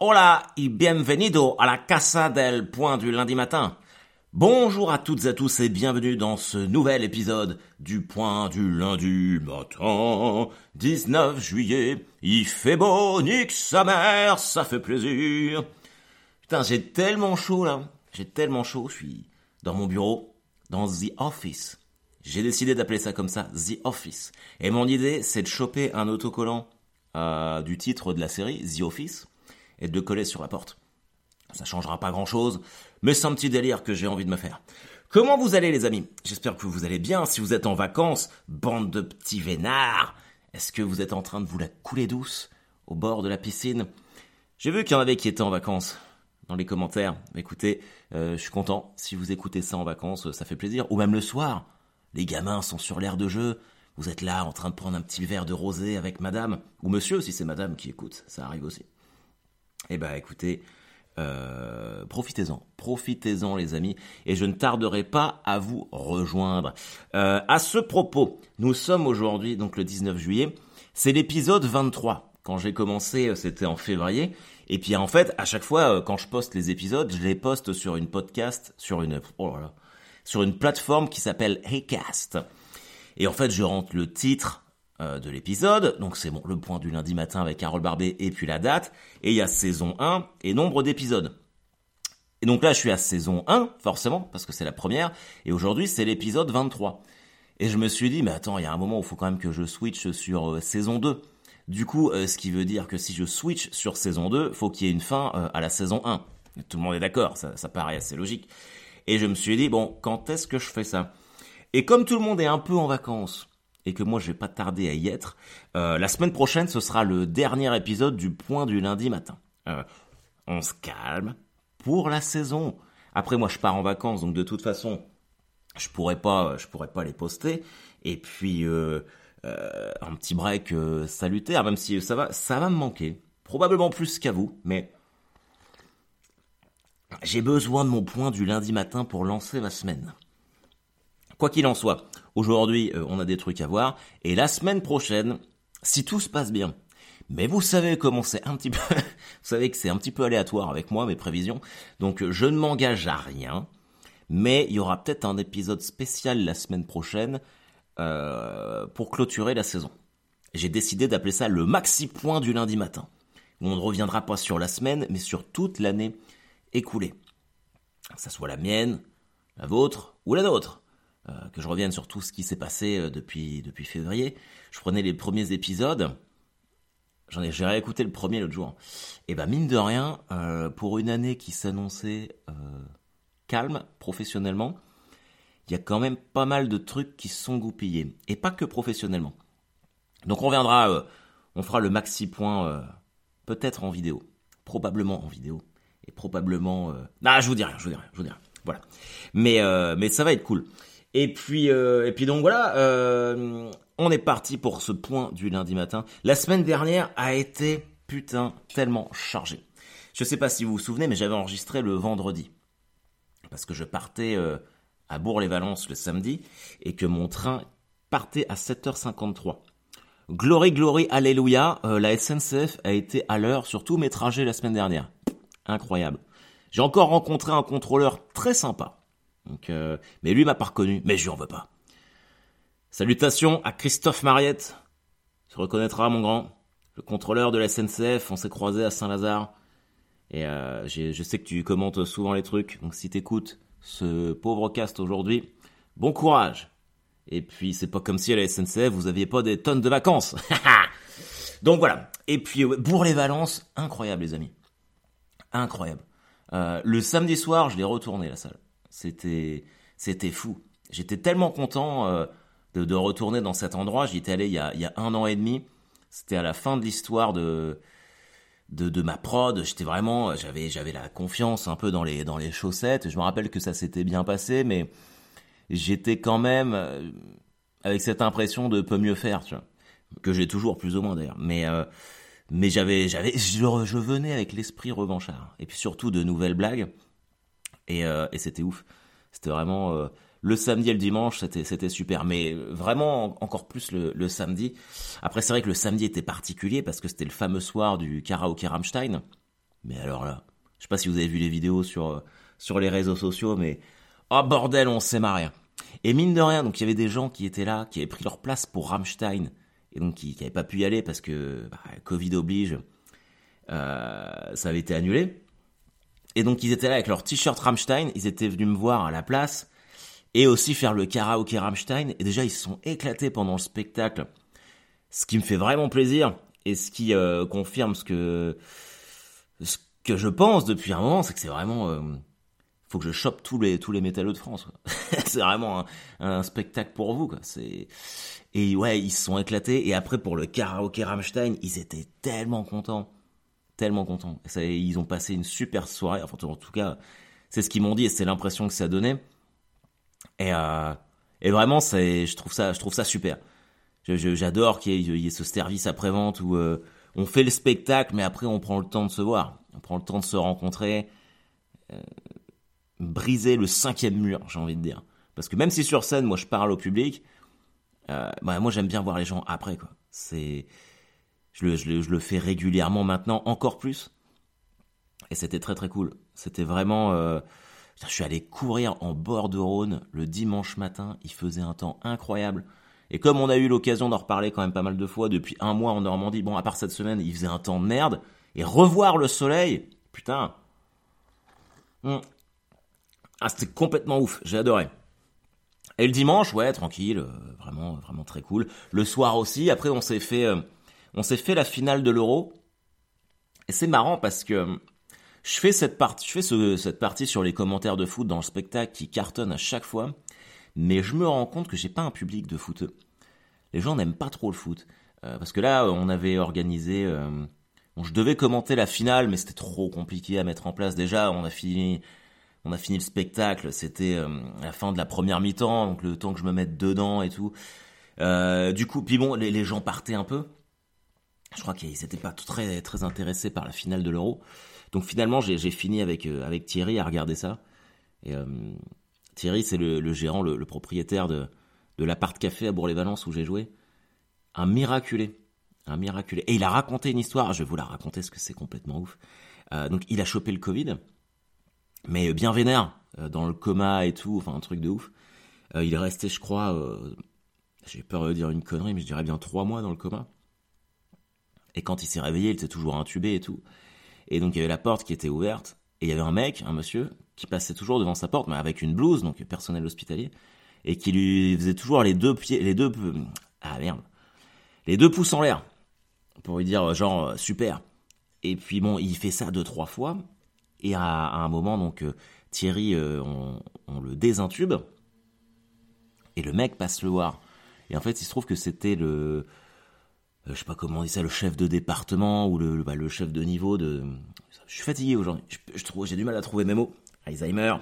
Hola y bienvenido a la casa del point du lundi matin. Bonjour à toutes et à tous et bienvenue dans ce nouvel épisode du point du lundi matin. 19 juillet, il fait beau, nique sa mère, ça fait plaisir. Putain, j'ai tellement chaud là, j'ai tellement chaud, je suis dans mon bureau, dans The Office. J'ai décidé d'appeler ça comme ça, The Office. Et mon idée, c'est de choper un autocollant euh, du titre de la série, The Office et de le coller sur la porte. Ça changera pas grand chose, mais c'est un petit délire que j'ai envie de me faire. Comment vous allez les amis? J'espère que vous allez bien. Si vous êtes en vacances, bande de petits vénards, est-ce que vous êtes en train de vous la couler douce au bord de la piscine? J'ai vu qu'il y en avait qui étaient en vacances dans les commentaires. Écoutez, euh, je suis content. Si vous écoutez ça en vacances, ça fait plaisir. Ou même le soir. Les gamins sont sur l'air de jeu. Vous êtes là en train de prendre un petit verre de rosé avec madame. Ou monsieur si c'est madame qui écoute. Ça arrive aussi. Eh ben écoutez, euh, profitez-en, profitez-en les amis, et je ne tarderai pas à vous rejoindre. Euh, à ce propos, nous sommes aujourd'hui donc le 19 juillet, c'est l'épisode 23. Quand j'ai commencé, euh, c'était en février, et puis en fait, à chaque fois quand je poste les épisodes, je les poste sur une podcast, sur une, oh là là, sur une plateforme qui s'appelle Heycast. Et en fait, je rentre le titre, euh, de l'épisode. Donc c'est bon, le point du lundi matin avec Carole Barbet et puis la date. Et il y a saison 1 et nombre d'épisodes. Et donc là, je suis à saison 1, forcément, parce que c'est la première. Et aujourd'hui, c'est l'épisode 23. Et je me suis dit, mais attends, il y a un moment où il faut quand même que je switch sur euh, saison 2. Du coup, euh, ce qui veut dire que si je switch sur saison 2, faut qu'il y ait une fin à la saison 1. Tout le monde est d'accord, ça, ça paraît assez logique. Et je me suis dit, bon, quand est-ce que je fais ça? Et comme tout le monde est un peu en vacances, et que moi je vais pas tarder à y être. Euh, la semaine prochaine, ce sera le dernier épisode du point du lundi matin. Euh, on se calme pour la saison. Après moi je pars en vacances, donc de toute façon je pourrais pas, je pourrais pas les poster. Et puis euh, un petit break salutaire, même si ça va, ça va me manquer. Probablement plus qu'à vous, mais j'ai besoin de mon point du lundi matin pour lancer ma semaine. Quoi qu'il en soit, aujourd'hui, euh, on a des trucs à voir. Et la semaine prochaine, si tout se passe bien, mais vous savez comment c'est un petit peu, vous savez que c'est un petit peu aléatoire avec moi, mes prévisions. Donc, euh, je ne m'engage à rien. Mais il y aura peut-être un épisode spécial la semaine prochaine euh, pour clôturer la saison. J'ai décidé d'appeler ça le maxi point du lundi matin. on ne reviendra pas sur la semaine, mais sur toute l'année écoulée. Que ça soit la mienne, la vôtre ou la nôtre. Euh, que je revienne sur tout ce qui s'est passé euh, depuis, depuis février. Je prenais les premiers épisodes. J'en ai, j'ai réécouté le premier l'autre jour. Et ben mine de rien, euh, pour une année qui s'annonçait calme professionnellement, il y a quand même pas mal de trucs qui sont goupillés. Et pas que professionnellement. Donc on reviendra, on fera le maxi point peut-être en vidéo. Probablement en vidéo. Et probablement... Ah, je vous dis rien, je vous dis rien, je vous dis rien. Voilà. Mais, mais ça va être cool. Et puis, euh, et puis donc voilà, euh, on est parti pour ce point du lundi matin. La semaine dernière a été putain tellement chargée. Je sais pas si vous vous souvenez, mais j'avais enregistré le vendredi parce que je partais euh, à Bourg-les-Valences le samedi et que mon train partait à 7h53. Glory, glory, alléluia, la SNCF a été à l'heure sur tous mes trajets la semaine dernière. Incroyable. J'ai encore rencontré un contrôleur très sympa donc, euh, mais lui m'a pas reconnu, mais je lui en veux pas. Salutations à Christophe Mariette. Tu reconnaîtras, mon grand. Le contrôleur de la SNCF, on s'est croisé à Saint-Lazare. Et euh, je sais que tu commentes souvent les trucs, donc si t'écoutes ce pauvre cast aujourd'hui, bon courage. Et puis c'est pas comme si à la SNCF vous aviez pas des tonnes de vacances. donc voilà. Et puis Bourg-les-Valences, incroyable les amis. Incroyable. Euh, le samedi soir, je l'ai retourné la salle. C'était, c'était fou. J'étais tellement content euh, de, retourner dans cet endroit. J'y étais allé il y, a, il y a un an et demi. C'était à la fin de l'histoire de, de, ma prod. J'étais vraiment, j'avais, j'avais la confiance un peu dans les, dans les chaussettes. Je me rappelle que ça s'était bien passé, mais j'étais quand même euh, avec cette impression de peut mieux faire, tu vois. Que j'ai toujours plus ou moins d'ailleurs. Mais, euh, mais j'avais, j'avais, je venais avec l'esprit revanchard. Et puis surtout de nouvelles blagues. Et, euh, et c'était ouf. C'était vraiment euh, le samedi et le dimanche, c'était super. Mais vraiment encore plus le, le samedi. Après, c'est vrai que le samedi était particulier parce que c'était le fameux soir du karaoké Rammstein. Mais alors là, je sais pas si vous avez vu les vidéos sur, euh, sur les réseaux sociaux, mais oh bordel, on s'est marré. Et mine de rien, donc il y avait des gens qui étaient là, qui avaient pris leur place pour Rammstein, et donc qui n'avaient pas pu y aller parce que bah, Covid oblige, euh, ça avait été annulé. Et donc ils étaient là avec leur t-shirt Rammstein, ils étaient venus me voir à la place, et aussi faire le karaoké Rammstein, et déjà ils se sont éclatés pendant le spectacle, ce qui me fait vraiment plaisir, et ce qui euh, confirme ce que, ce que je pense depuis un moment, c'est que c'est vraiment... Euh, faut que je chope tous les tous les métalleux de France. c'est vraiment un, spectacle pour vous. Quoi. C'est et ouais, ils se sont éclatés. Et après pour le karaoké Rammstein, ils étaient tellement contents, tellement contents. Ça, ils ont passé une super soirée. Enfin en tout cas, c'est ce qu'ils m'ont dit et c'est l'impression que ça donnait. Et euh, et vraiment, je trouve ça je trouve ça super. J'adore qu'il y, ait ce service après vente où euh, on fait le spectacle, mais après on prend le temps de se voir, on prend le temps de se rencontrer. Euh, briser le cinquième mur, j'ai envie de dire. Parce que même si sur scène, moi je parle au public, bah, moi j'aime bien voir les gens après quoi. C'est, je le, fais régulièrement maintenant, encore plus. Et c'était très très cool. C'était vraiment, euh, je suis allé courir en bord de Rhône le dimanche matin. Il faisait un temps incroyable. Et comme on a eu l'occasion d'en reparler quand même pas mal de fois depuis un mois en Normandie, bon à part cette semaine, il faisait un temps de merde. Et revoir le soleil, putain. Hmm. Ah, c'était complètement ouf, j'ai adoré. Et le dimanche, ouais, tranquille, euh, vraiment, vraiment très cool. Le soir aussi, après on s'est fait, euh, on s'est fait la finale de l'Euro. Et c'est marrant parce que euh, je fais cette partie, sur les commentaires de foot dans le spectacle qui cartonne à chaque fois, mais je me rends compte que j'ai pas un public de foot. Les gens n'aiment pas trop le foot, parce que là, on avait organisé. Bon, je devais commenter la finale, mais c'était trop compliqué à mettre en place. Déjà, on a fini on a fini le spectacle, c'était euh, la fin de la première mi-temps, donc le temps que je me mette dedans et tout. Euh, du coup, puis bon, les, gens partaient un peu. Je crois qu'ils n'étaient pas très intéressés par la finale de l'Euro. Donc finalement, j'ai fini avec euh, avec Thierry à regarder ça. Et Thierry, c'est le, gérant, le, propriétaire de de l'appart café à Bourg-les-Valences où j'ai joué. Un miraculé, un miraculé. Et il a raconté une histoire. Je vais vous la raconter parce que c'est complètement ouf. donc il a chopé le Covid mais bien vénère, euh, dans le coma et tout, enfin un truc de ouf. Euh, il est resté, je crois, euh, j'ai peur de dire une connerie, mais je dirais bien trois mois dans le coma. Et quand il s'est réveillé, il était toujours intubé et tout. Et donc il y avait la porte qui était ouverte, et il y avait un mec, un monsieur, qui passait toujours devant sa porte, mais avec une blouse, donc personnel hospitalier, et qui lui faisait toujours les deux pieds, les deux, ah merde, les deux pouces en l'air, pour lui dire genre super. Et puis bon, il fait ça deux trois fois, et à, un moment, donc euh, Thierry, euh, on, le désintube. Et le mec passe le voir. Et en fait, il se trouve que c'était le, euh, je sais pas comment on dit ça, le chef de département ou le, bah, le chef de niveau de. Je suis fatigué aujourd'hui. Je, trouve, j'ai du mal à trouver mes mots. Alzheimer.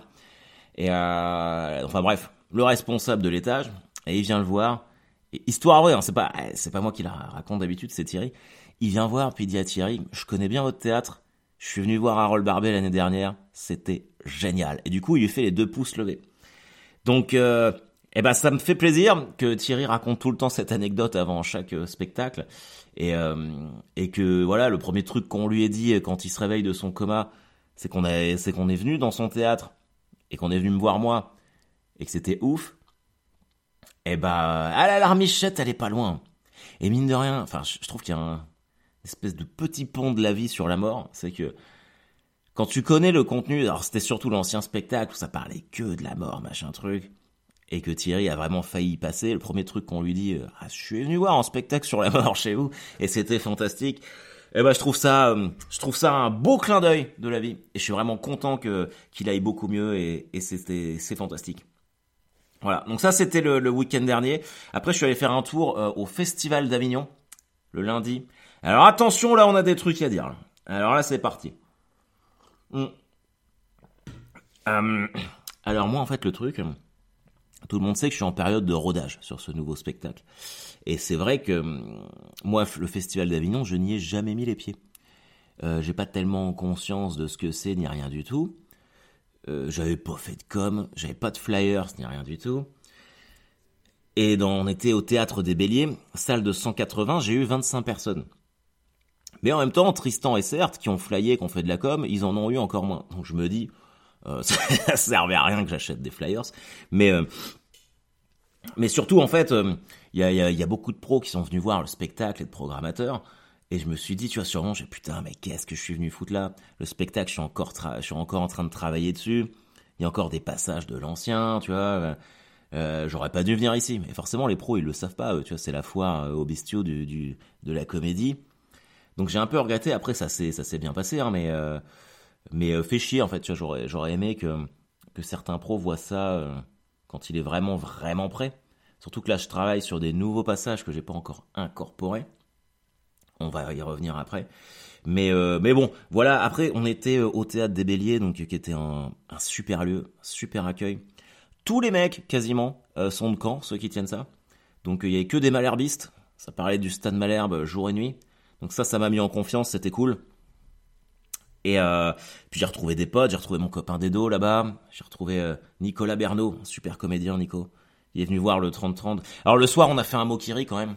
Et enfin bref, le responsable de l'étage. Et il vient le voir. Et, histoire vraie, hein, c'est pas, c'est pas moi qui la raconte d'habitude, c'est Thierry. Il vient voir puis il dit à Thierry, je connais bien votre théâtre. Je suis venu voir Harold Barbet l'année dernière, c'était génial. Et du coup, il lui fait les deux pouces levés. Donc, euh, eh ben, ça me fait plaisir que Thierry raconte tout le temps cette anecdote avant chaque euh, spectacle. Et, euh, et que, voilà, le premier truc qu'on lui ait dit quand il se réveille de son coma, c'est qu'on c'est qu'on est venu dans son théâtre et qu'on est venu me voir moi et que c'était ouf. Eh ben, ah la larmichette, elle est pas loin. Et mine de rien, enfin, je trouve qu'il y a un, espèce de petit pont de la vie sur la mort, c'est que quand tu connais le contenu, alors c'était surtout l'ancien spectacle où ça parlait que de la mort, machin truc, et que Thierry a vraiment failli passer, le premier truc qu'on lui dit, euh, ah, je suis venu voir un spectacle sur la mort chez vous, et c'était fantastique. Eh ben je trouve ça, euh, je trouve ça un beau clin d'œil de la vie, et je suis vraiment content que qu'il aille beaucoup mieux, et, et c'était c'est fantastique. Voilà, donc ça c'était le, week-end dernier. Après je suis allé faire un tour euh, au Festival d'Avignon le lundi. Alors attention, là on a des trucs à dire. Alors là c'est parti. Hmm. Euh, alors moi en fait le truc, tout le monde sait que je suis en période de rodage sur ce nouveau spectacle. Et c'est vrai que hmm, moi le Festival d'Avignon, je n'y ai jamais mis les pieds. Euh, j'ai pas tellement conscience de ce que c'est ni rien du tout. Euh, j'avais pas fait de com, j'avais pas de flyers ni rien du tout. Et dans, on était au théâtre des Béliers, salle de 180, j'ai eu 25 personnes. Mais en même temps, Tristan et Certes, qui ont flyé, qui ont fait de la com, ils en ont eu encore moins. Donc je me dis, euh, ça servait à rien que j'achète des flyers. Mais euh, mais surtout, en fait, il y, a, beaucoup de pros qui sont venus voir le spectacle et de programmateurs. Et je me suis dit, tu vois, sûrement, j'ai putain, mais qu'est-ce que je suis venu foutre là? Le spectacle, je suis encore, je suis encore en train de travailler dessus. Il y a encore des passages de l'ancien, tu vois. Euh, j'aurais pas dû venir ici. Mais forcément, les pros, ils le savent pas. Eux, tu vois, c'est la foire euh, aux bestiaux du, de la comédie. Donc j'ai un peu regretté. Après, ça s'est, ça s'est bien passé, hein, mais, euh, mais euh, fait chier, en fait. J'aurais, aimé que, certains pros voient ça euh, quand il est vraiment, vraiment prêt. Surtout que là, je travaille sur des nouveaux passages que j'ai pas encore incorporés. On va y revenir après. Mais, euh, mais bon, voilà. Après, on était au théâtre des Béliers, donc qui était un, super lieu, super accueil. Tous les mecs, quasiment, sont de camp, ceux qui tiennent ça. Donc il y avait que des malherbistes. Ça parlait du stade Malherbe jour et nuit. Donc ça, ça m'a mis en confiance, c'était cool. Et euh, puis j'ai retrouvé des potes, j'ai retrouvé mon copain Dedo là-bas, j'ai retrouvé euh, Nicolas Bernot, super comédien Nico. Il est venu voir le 30-30. Alors le soir, on a fait un Mokiri quand même.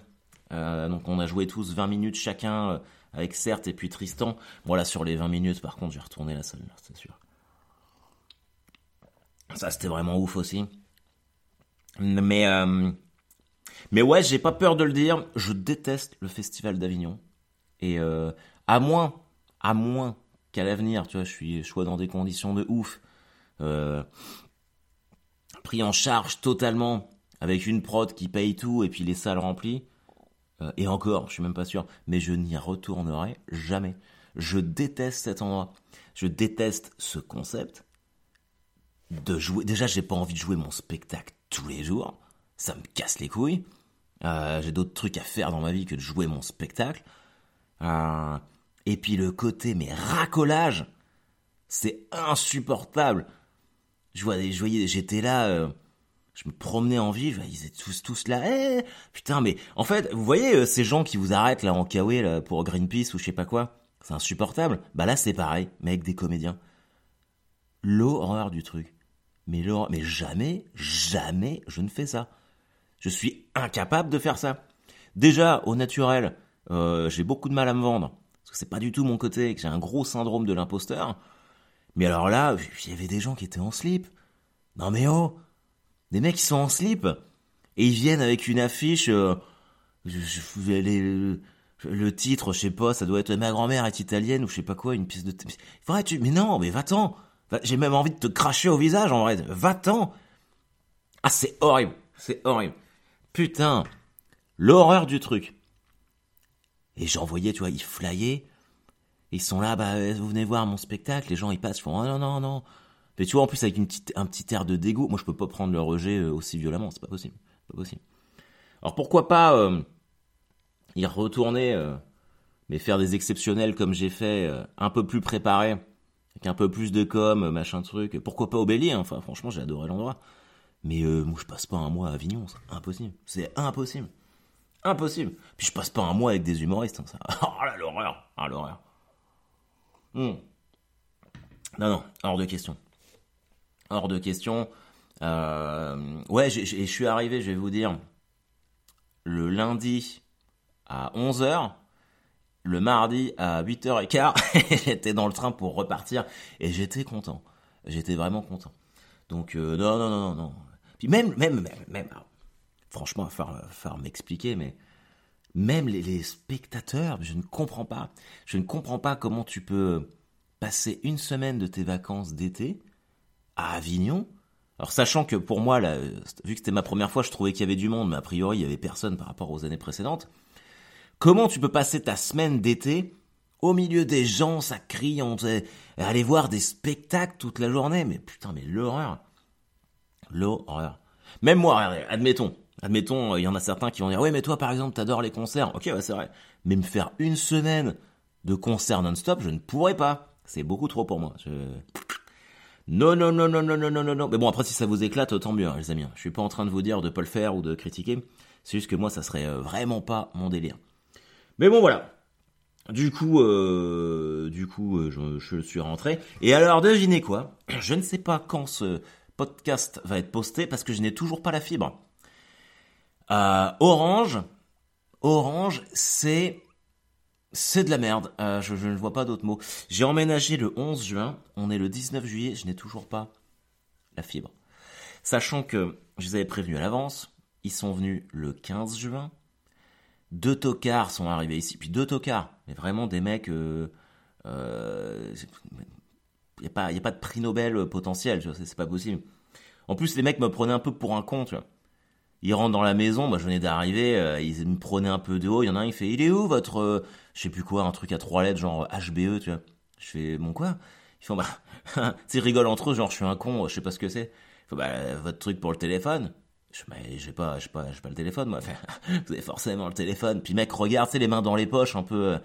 Euh, donc on a joué tous 20 minutes chacun avec Certes et puis Tristan. Voilà, sur les 20 minutes, par contre, j'ai retourné la salle, c'est sûr. Ça, c'était vraiment ouf aussi. Mais, mais ouais, j'ai pas peur de le dire. Je déteste le festival d'Avignon. Et à moins, à moins qu'à l'avenir, tu vois, je suis, je sois dans des conditions de ouf, euh, pris en charge totalement avec une prod qui paye tout et puis les salles remplies. Euh, et encore, je suis même pas sûr, mais je n'y retournerai jamais. Je déteste cet endroit. Je déteste ce concept de jouer. Déjà, j'ai pas envie de jouer mon spectacle tous les jours. Ça me casse les couilles. Euh, j'ai d'autres trucs à faire dans ma vie que de jouer mon spectacle. Et puis le côté, mais racolage, c'est insupportable. Je voyais, j'étais là, euh, je me promenais en ville, ils étaient tous, tous là. Eh, putain, mais en fait, vous voyez euh, ces gens qui vous arrêtent là en Kawaii là pour Greenpeace ou je sais pas quoi, c'est insupportable. Bah là, c'est pareil, mais avec des comédiens. L'horreur du truc. Mais, mais jamais, jamais je ne fais ça. Je suis incapable de faire ça. Déjà, au naturel, euh, j'ai beaucoup de mal à me vendre. C'est pas du tout mon côté, que j'ai un gros syndrome de l'imposteur. Mais alors là, il y avait des gens qui étaient en slip. Non mais oh Des mecs qui sont en slip Et ils viennent avec une affiche... Euh, le, le titre, je sais pas, ça doit être Ma grand-mère est italienne ou je sais pas quoi, une pièce de... Vrai, tu... Mais non, mais va-t'en j'ai même envie de te cracher au visage en vrai. Va-t'en. Ah, c'est horrible. C'est horrible. Putain. L'horreur du truc. Et j'en voyais, tu vois, ils flyaient. Ils sont là, bah, vous venez voir mon spectacle. Les gens, ils passent, ils font, oh, non, non, non. Mais tu vois, en plus, avec une petite, un petit air de dégoût. Moi, je peux pas prendre le rejet euh, aussi violemment. C'est pas possible. Pas possible. Alors, pourquoi pas euh, y retourner, euh, mais faire des exceptionnels comme j'ai fait, euh, un peu plus préparés avec un peu plus de com, machin truc. Pourquoi pas au hein. Enfin, franchement, j'ai adoré l'endroit. Mais euh, moi, je passe pas un mois à Avignon, c'est impossible. C'est impossible. Impossible. Puis je passe pas un mois avec des humoristes. Hein, ça. Oh là, l'horreur. Ah, l'horreur. Hmm. Non, non, hors de question. Hors de question. Euh, ouais, je suis arrivé, je vais vous dire, le lundi à 11h le mardi à 8h15, j'étais dans le train pour repartir et j'étais content. J'étais vraiment content. Donc euh, non, non, non, non, non. Puis même, même, même, même franchement, il va m'expliquer, mais même les, les, spectateurs, je ne comprends pas. Je ne comprends pas comment tu peux passer une semaine de tes vacances d'été à Avignon. Alors sachant que pour moi, là, vu que c'était ma première fois, je trouvais qu'il y avait du monde, mais a priori il y avait personne par rapport aux années précédentes. Comment tu peux passer ta semaine d'été au milieu des gens, ça crie, on aller voir des spectacles toute la journée? Mais putain, mais l'horreur. L'horreur. Même moi, admettons, admettons, il y en a certains qui vont dire, oui, mais toi, par exemple, t'adores les concerts. Ok, ouais, c'est vrai. Mais me faire une semaine de concerts non-stop, je ne pourrais pas. C'est beaucoup trop pour moi. Non, non, non, non, non, non, non, non. Mais bon, après, si ça vous éclate, tant mieux, hein, les amis. Je suis pas en train de vous dire de pas le faire ou de critiquer. C'est juste que moi, ça serait euh, vraiment pas mon délire. Mais bon, voilà. Du coup, euh, du coup, euh, je, je, suis rentré. Et alors, devinez quoi? Je ne sais pas quand ce podcast va être posté parce que je n'ai toujours pas la fibre. Euh, Orange, Orange, c'est C'est de la merde, euh, je, je ne vois pas d'autres mots. J'ai emménagé le 11 juin, on est le 19 juillet, je n'ai toujours pas la fibre. Sachant que je les avais prévenus à l'avance, ils sont venus le 15 juin, deux tocards sont arrivés ici, puis deux tocards, mais vraiment des mecs... Euh, euh, il n'y a, a pas de prix Nobel potentiel, c'est pas possible. En plus, les mecs me prenaient un peu pour un con, tu vois. Ils rentrent dans la maison, moi je venais d'arriver, euh, ils me prenaient un peu de haut, il y en a un, il fait, il est où votre, euh, je sais plus quoi, un truc à trois lettres, genre HBE, tu vois. Je fais, bon quoi? Ils font, bah, ils rigolent entre eux, genre je suis un con, je sais pas ce que c'est. Ils font, bah, votre truc pour le téléphone je mais j'ai pas, j'ai pas, j'ai pas le téléphone, moi. vous avez forcément le téléphone. Puis mec, regarde, c'est les mains dans les poches, un peu euh,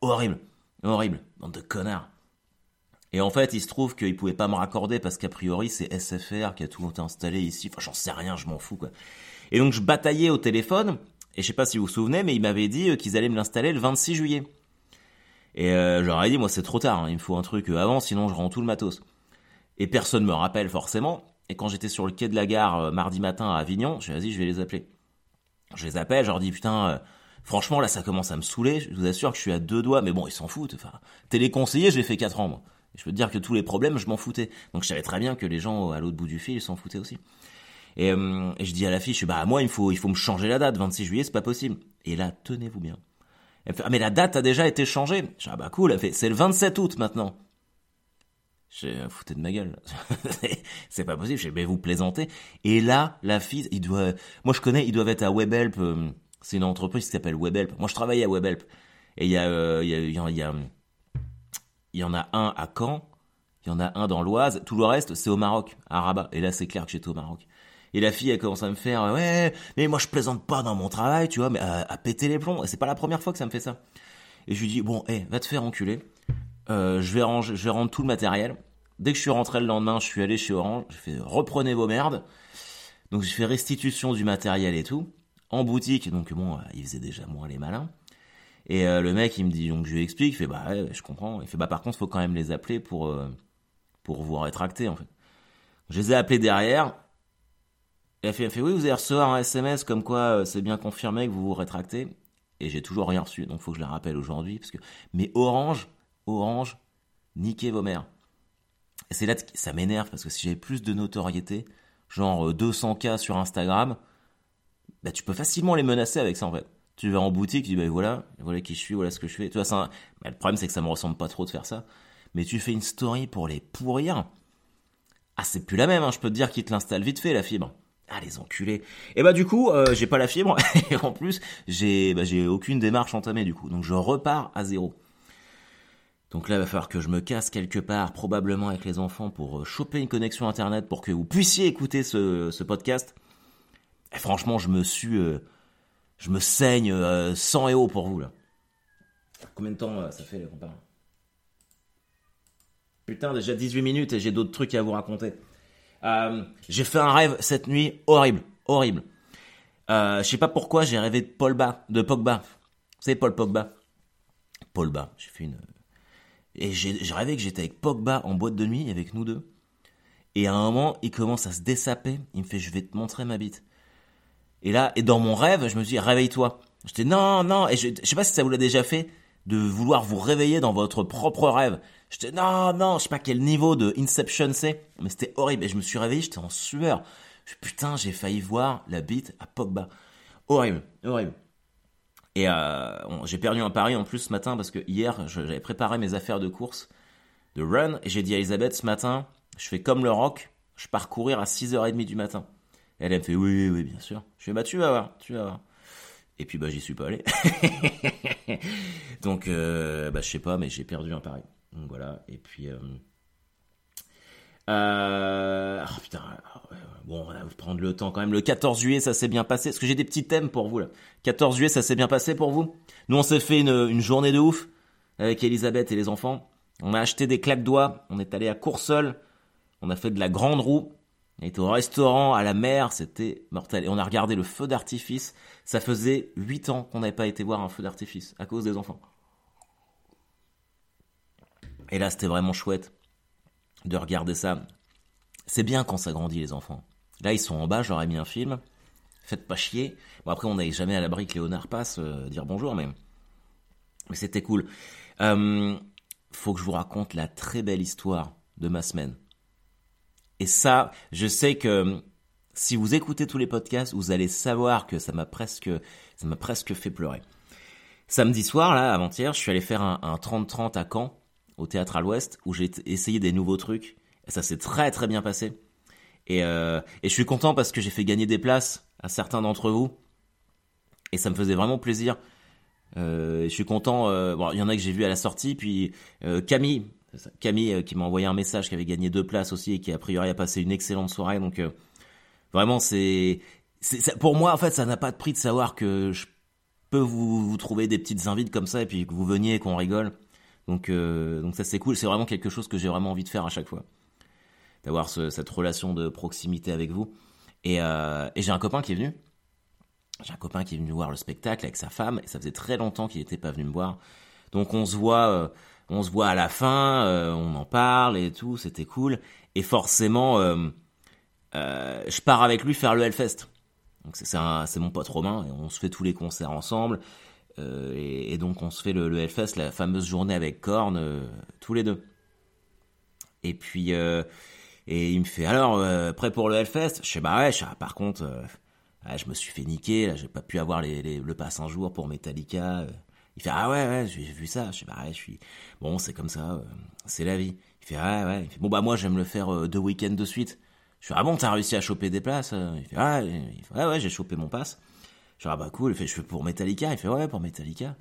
horrible, horrible, bande de connards. Et en fait, il se trouve qu'il pouvait pas me raccorder parce qu'a priori, c'est SFR qui a tout installé ici. Enfin, j'en sais rien, je m'en fous, quoi. Et donc, je bataillais au téléphone. Et je sais pas si vous vous souvenez, mais il m'avait dit euh, qu'ils allaient me l'installer le 26 juillet. Et euh, j'aurais dit, moi, c'est trop tard. Hein. il me faut un truc euh, avant, sinon je rends tout le matos. Et personne me rappelle forcément. Et quand j'étais sur le quai de la gare euh, mardi matin à Avignon, j'ai dit, je vais les appeler. Je les appelle, je leur dis, putain, franchement, là, ça commence à me saouler. Je vous assure que je suis à deux doigts. Mais bon, ils s'en foutent. Enfin, téléconseiller, j'ai fait quatre ans. Je peux te dire que tous les problèmes, je m'en foutais. Donc je savais très bien que les gens à l'autre bout du fil, ils s'en foutaient aussi. Et, euh, je dis à la fille, je bah moi il faut il faut me changer la date, 26 juillet, c'est pas possible. Et là, tenez-vous bien. Elle fait, ah mais la date a déjà été changée. Je dis, ah bah cool, elle fait, c'est le 27 août maintenant. J'ai fouté de ma gueule. c'est pas possible. Je dis, mais vous plaisantez. Et là, la fille, il doit, moi je connais, ils doivent être à Webhelp. Euh, c'est une entreprise qui s'appelle Webhelp. Moi je travaille à Webhelp. Et il y a, euh, il y a, il y a il y en a un à Caen, il y en a un dans l'Oise, tout le reste c'est au Maroc, à Rabat. Et là c'est clair que j'étais au Maroc. Et la fille elle commence à me faire ouais mais moi je plaisante pas dans mon travail tu vois mais à, péter les plombs. C'est pas la première fois que ça me fait ça. Et je lui dis bon hé va te faire enculer. Euh, je vais ranger, je vais rendre tout le matériel. Dès que je suis rentré le lendemain, je suis allé chez Orange. J'ai fait reprenez vos merdes. Donc j'ai fait restitution du matériel et tout en boutique. Donc bon, il faisait déjà moins les malins. Et euh, le mec, il me dit, donc je lui explique, il fait, bah ouais, je comprends. Il fait, bah par contre, faut quand même les appeler pour, euh, pour vous rétracter, en fait. Je les ai appelés derrière. Et elle fait, fait, oui, vous allez recevoir un SMS comme quoi euh, c'est bien confirmé que vous vous rétractez. Et j'ai toujours rien reçu, donc faut que je la rappelle aujourd'hui. parce que Mais Orange, Orange, niquez vos mères. Et c'est là que ça m'énerve, parce que si j'avais plus de notoriété, genre 200K sur Instagram, bah tu peux facilement les menacer avec ça, en fait tu vas en boutique, tu dis, ben voilà, voilà qui je suis, voilà ce que je fais. Tu vois, ça, bah, le problème, c'est que ça me ressemble pas trop de faire ça. Mais tu fais une story pour les pourrir. Ah, c'est plus la même, hein. je peux te dire qu'ils te l'installent vite fait, la fibre. Ah, les enculés. Et bah, du coup, euh, j'ai pas la fibre. et en plus, j'ai, bah, aucune démarche entamée, du coup. Donc, je repars à zéro. Donc là, il va falloir que je me casse quelque part, probablement avec les enfants, pour euh, choper une connexion internet pour que vous puissiez écouter ce, podcast. Et franchement, je me suis, euh, je me saigne euh, sang et eau pour vous là. Combien de temps euh, ça fait les Putain, déjà 18 minutes et j'ai d'autres trucs à vous raconter. Euh, j'ai fait un rêve cette nuit horrible, horrible. je sais pas pourquoi j'ai rêvé de Paul Ba, de Pogba. Savez Paul Pogba? Paul Ba, j'ai fait une... Et j'ai rêvé que j'étais avec Pogba en boîte de nuit avec nous deux. Et à un moment, il commence à se dessaper. Il me fait, je vais te montrer ma bite. Et là, et dans mon rêve, je me suis dit, réveille-toi. J'étais, non, non, et je, sais pas si ça vous l'a déjà fait, de vouloir vous réveiller dans votre propre rêve. J'étais, non, non, je sais pas quel niveau de Inception c'est, mais c'était horrible. Et je me suis réveillé, j'étais en sueur. Putain, j'ai failli voir la bite à Pogba. Horrible, horrible. Et euh, j'ai perdu un pari en plus ce matin parce que hier, j'avais préparé mes affaires de course, de run, et j'ai dit à Elisabeth ce matin, je fais comme le rock, je pars courir à 6h30 du matin. Elle, me fait oui, oui, bien sûr. Je fais bah tu vas voir, tu vas voir. Et puis bah j'y suis pas allé. Donc euh, bah je sais pas, mais j'ai perdu un pari. Donc voilà. Et puis euh, euh... Oh, putain. Bon, on va prendre le temps quand même. Le 14 juillet, ça s'est bien passé. Est-ce que j'ai des petits thèmes pour vous là 14 juillet, ça s'est bien passé pour vous? Nous, on s'est fait une, une journée de ouf avec Elisabeth et les enfants. On a acheté des claques doigts. On est allé à Coursol. On a fait de la grande roue. On était au restaurant, à la mer, c'était mortel. Et on a regardé le feu d'artifice. Ça faisait 8 ans qu'on n'avait pas été voir un feu d'artifice à cause des enfants. Et là, c'était vraiment chouette de regarder ça. C'est bien quand ça grandit, les enfants. Là, ils sont en bas, j'aurais mis un film. Faites pas chier. Bon, après, on n'est jamais à l'abri que Léonard passe, euh, dire bonjour, mais Mais c'était cool. Euh, faut que je vous raconte la très belle histoire de ma semaine. Et ça, je sais que si vous écoutez tous les podcasts, vous allez savoir que ça m'a presque, ça m'a presque fait pleurer. Samedi soir, là, avant-hier, je suis allé faire un 30-30 à Caen, au théâtre à l'Ouest, où j'ai essayé des nouveaux trucs. Et ça s'est très très bien passé. Et, euh, et je suis content parce que j'ai fait gagner des places à certains d'entre vous. Et ça me faisait vraiment plaisir. Euh, je suis content. Euh, bon, il y en a que j'ai vu à la sortie. Puis Camille, Camille euh, qui m'a envoyé un message, qui avait gagné deux places aussi et qui a priori a passé une excellente soirée. Donc euh, vraiment, c'est, pour moi en fait, ça n'a pas de prix de savoir que je peux vous, trouver des petites invites comme ça et puis que vous veniez et qu'on rigole. Donc donc ça c'est cool. C'est vraiment quelque chose que j'ai vraiment envie de faire à chaque fois, d'avoir ce, cette relation de proximité avec vous. Et, j'ai un copain qui est venu j'ai un copain qui est venu voir le spectacle avec sa femme et ça faisait très longtemps qu'il n'était pas venu me voir. Donc on se voit, euh, on se voit à la fin, euh, on en parle et tout, c'était cool. Et forcément, euh, je pars avec lui faire le Hellfest. Donc c'est mon pote Romain et on se fait tous les concerts ensemble. Et, donc on se fait le, Hellfest, la fameuse journée avec Korn, tous les deux. Et puis et il me fait alors prêt pour le Hellfest? Je sais bah ouais, par contre je me suis fait niquer, là, j'ai pas pu avoir les, le pass un jour pour Metallica. Euh. Il fait ah ouais ouais j'ai vu ça. Je sais bah je suis bon c'est comme ça, euh, c'est la vie. Il fait ah ouais. Il fait, bon bah moi j'aime le faire euh, deux week-ends de suite. Je fais ah bon t'as réussi à choper des places. Il fait ah fait, ouais j'ai chopé mon pass. Je fais ah bah cool. Il fait je fais pour Metallica. Il fait ouais pour Metallica.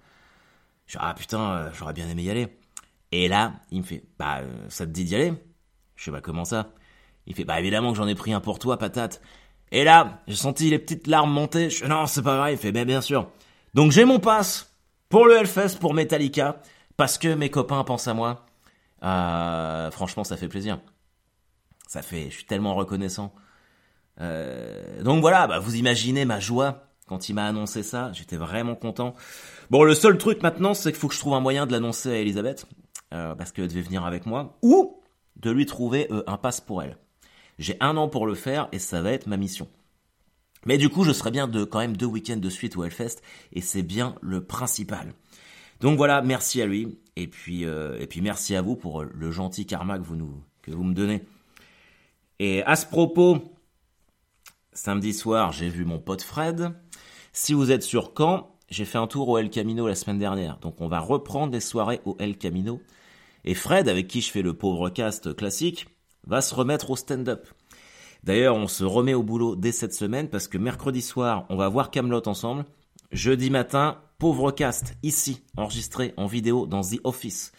Je fais ah putain j'aurais bien aimé y aller. Et là il me fait bah ça te dit d'y aller? Je fais bah comment ça? Il fait bah évidemment que j'en ai pris un pour toi patate. Et là, j'ai senti les petites larmes monter. Je non, c'est pas vrai. Il fait, ben bien sûr. Donc j'ai mon pass pour le Hellfest pour Metallica parce que mes copains pensent à moi. Euh, franchement, ça fait plaisir. Ça fait, je suis tellement reconnaissant. Euh, donc voilà, bah, vous imaginez ma joie quand il m'a annoncé ça. J'étais vraiment content. Bon, le seul truc maintenant, c'est qu'il faut que je trouve un moyen de l'annoncer à Elisabeth euh, parce qu'elle devait venir avec moi ou de lui trouver euh, un pass pour elle. J'ai un an pour le faire et ça va être ma mission. Mais du coup, je serai bien de quand même deux week-ends de suite au Hellfest et c'est bien le principal. Donc voilà, merci à lui et puis euh, et puis merci à vous pour le gentil karma que vous nous que vous me donnez. Et à ce propos, samedi soir, j'ai vu mon pote Fred. Si vous êtes sur Caen, j'ai fait un tour au El Camino la semaine dernière. Donc on va reprendre des soirées au El Camino. Et Fred, avec qui je fais le pauvre cast classique, va se remettre au stand-up. D'ailleurs, on se remet au boulot dès cette semaine parce que mercredi soir, on va voir Camelot ensemble. Jeudi matin, pauvre cast, ici, enregistré en vidéo dans The Office.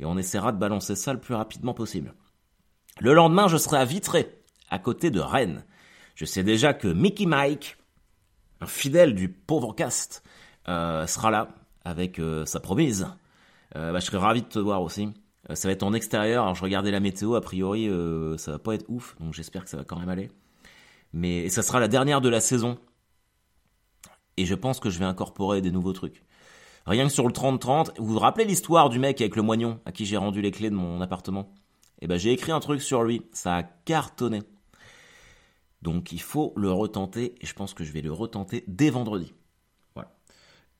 Et on essaiera de balancer ça le plus rapidement possible. Le lendemain, je serai à Vitré, à côté de Rennes. Je sais déjà que Mickey Mike, un fidèle du pauvre cast, euh, sera là avec euh, sa promise. Euh, bah, je serai ravi de te voir aussi. Euh, ça va être en extérieur. Alors je regardais la météo, a priori euh, ça va pas être ouf, donc j'espère que ça va quand même aller. Mais ça sera la dernière de la saison. Et je pense que je vais incorporer des nouveaux trucs. Rien que sur le 30-30, vous vous rappelez l'histoire du mec avec le moignon à qui j'ai rendu les clés de mon appartement? Eh ben j'ai écrit un truc sur lui, ça a cartonné. Donc il faut le retenter et je pense que je vais le retenter dès vendredi.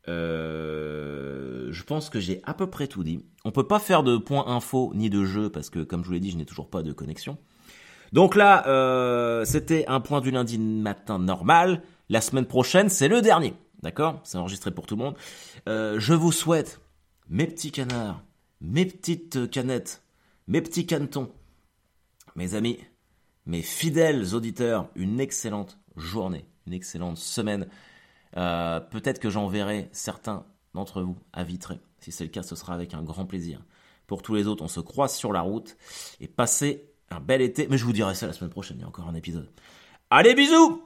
Euh, je pense que j'ai à peu près tout dit. On peut pas faire de point info ni de jeu parce que, comme je vous l'ai dit, je n'ai toujours pas de connexion. Donc là, euh, c'était un point du lundi matin normal. La semaine prochaine, c'est le dernier. D'accord? C'est enregistré pour tout le monde. Euh, je vous souhaite, mes petits canards, mes petites canettes, mes petits canetons, mes amis, mes fidèles auditeurs, une excellente journée, une excellente semaine. Euh, peut-être que j'enverrai certains d'entre vous à Vitré. Si c'est le cas, ce sera avec un grand plaisir. Pour tous les autres, on se croise sur la route et passez un bel été. Mais je vous dirai ça la semaine prochaine, il y a encore un épisode. Allez, bisous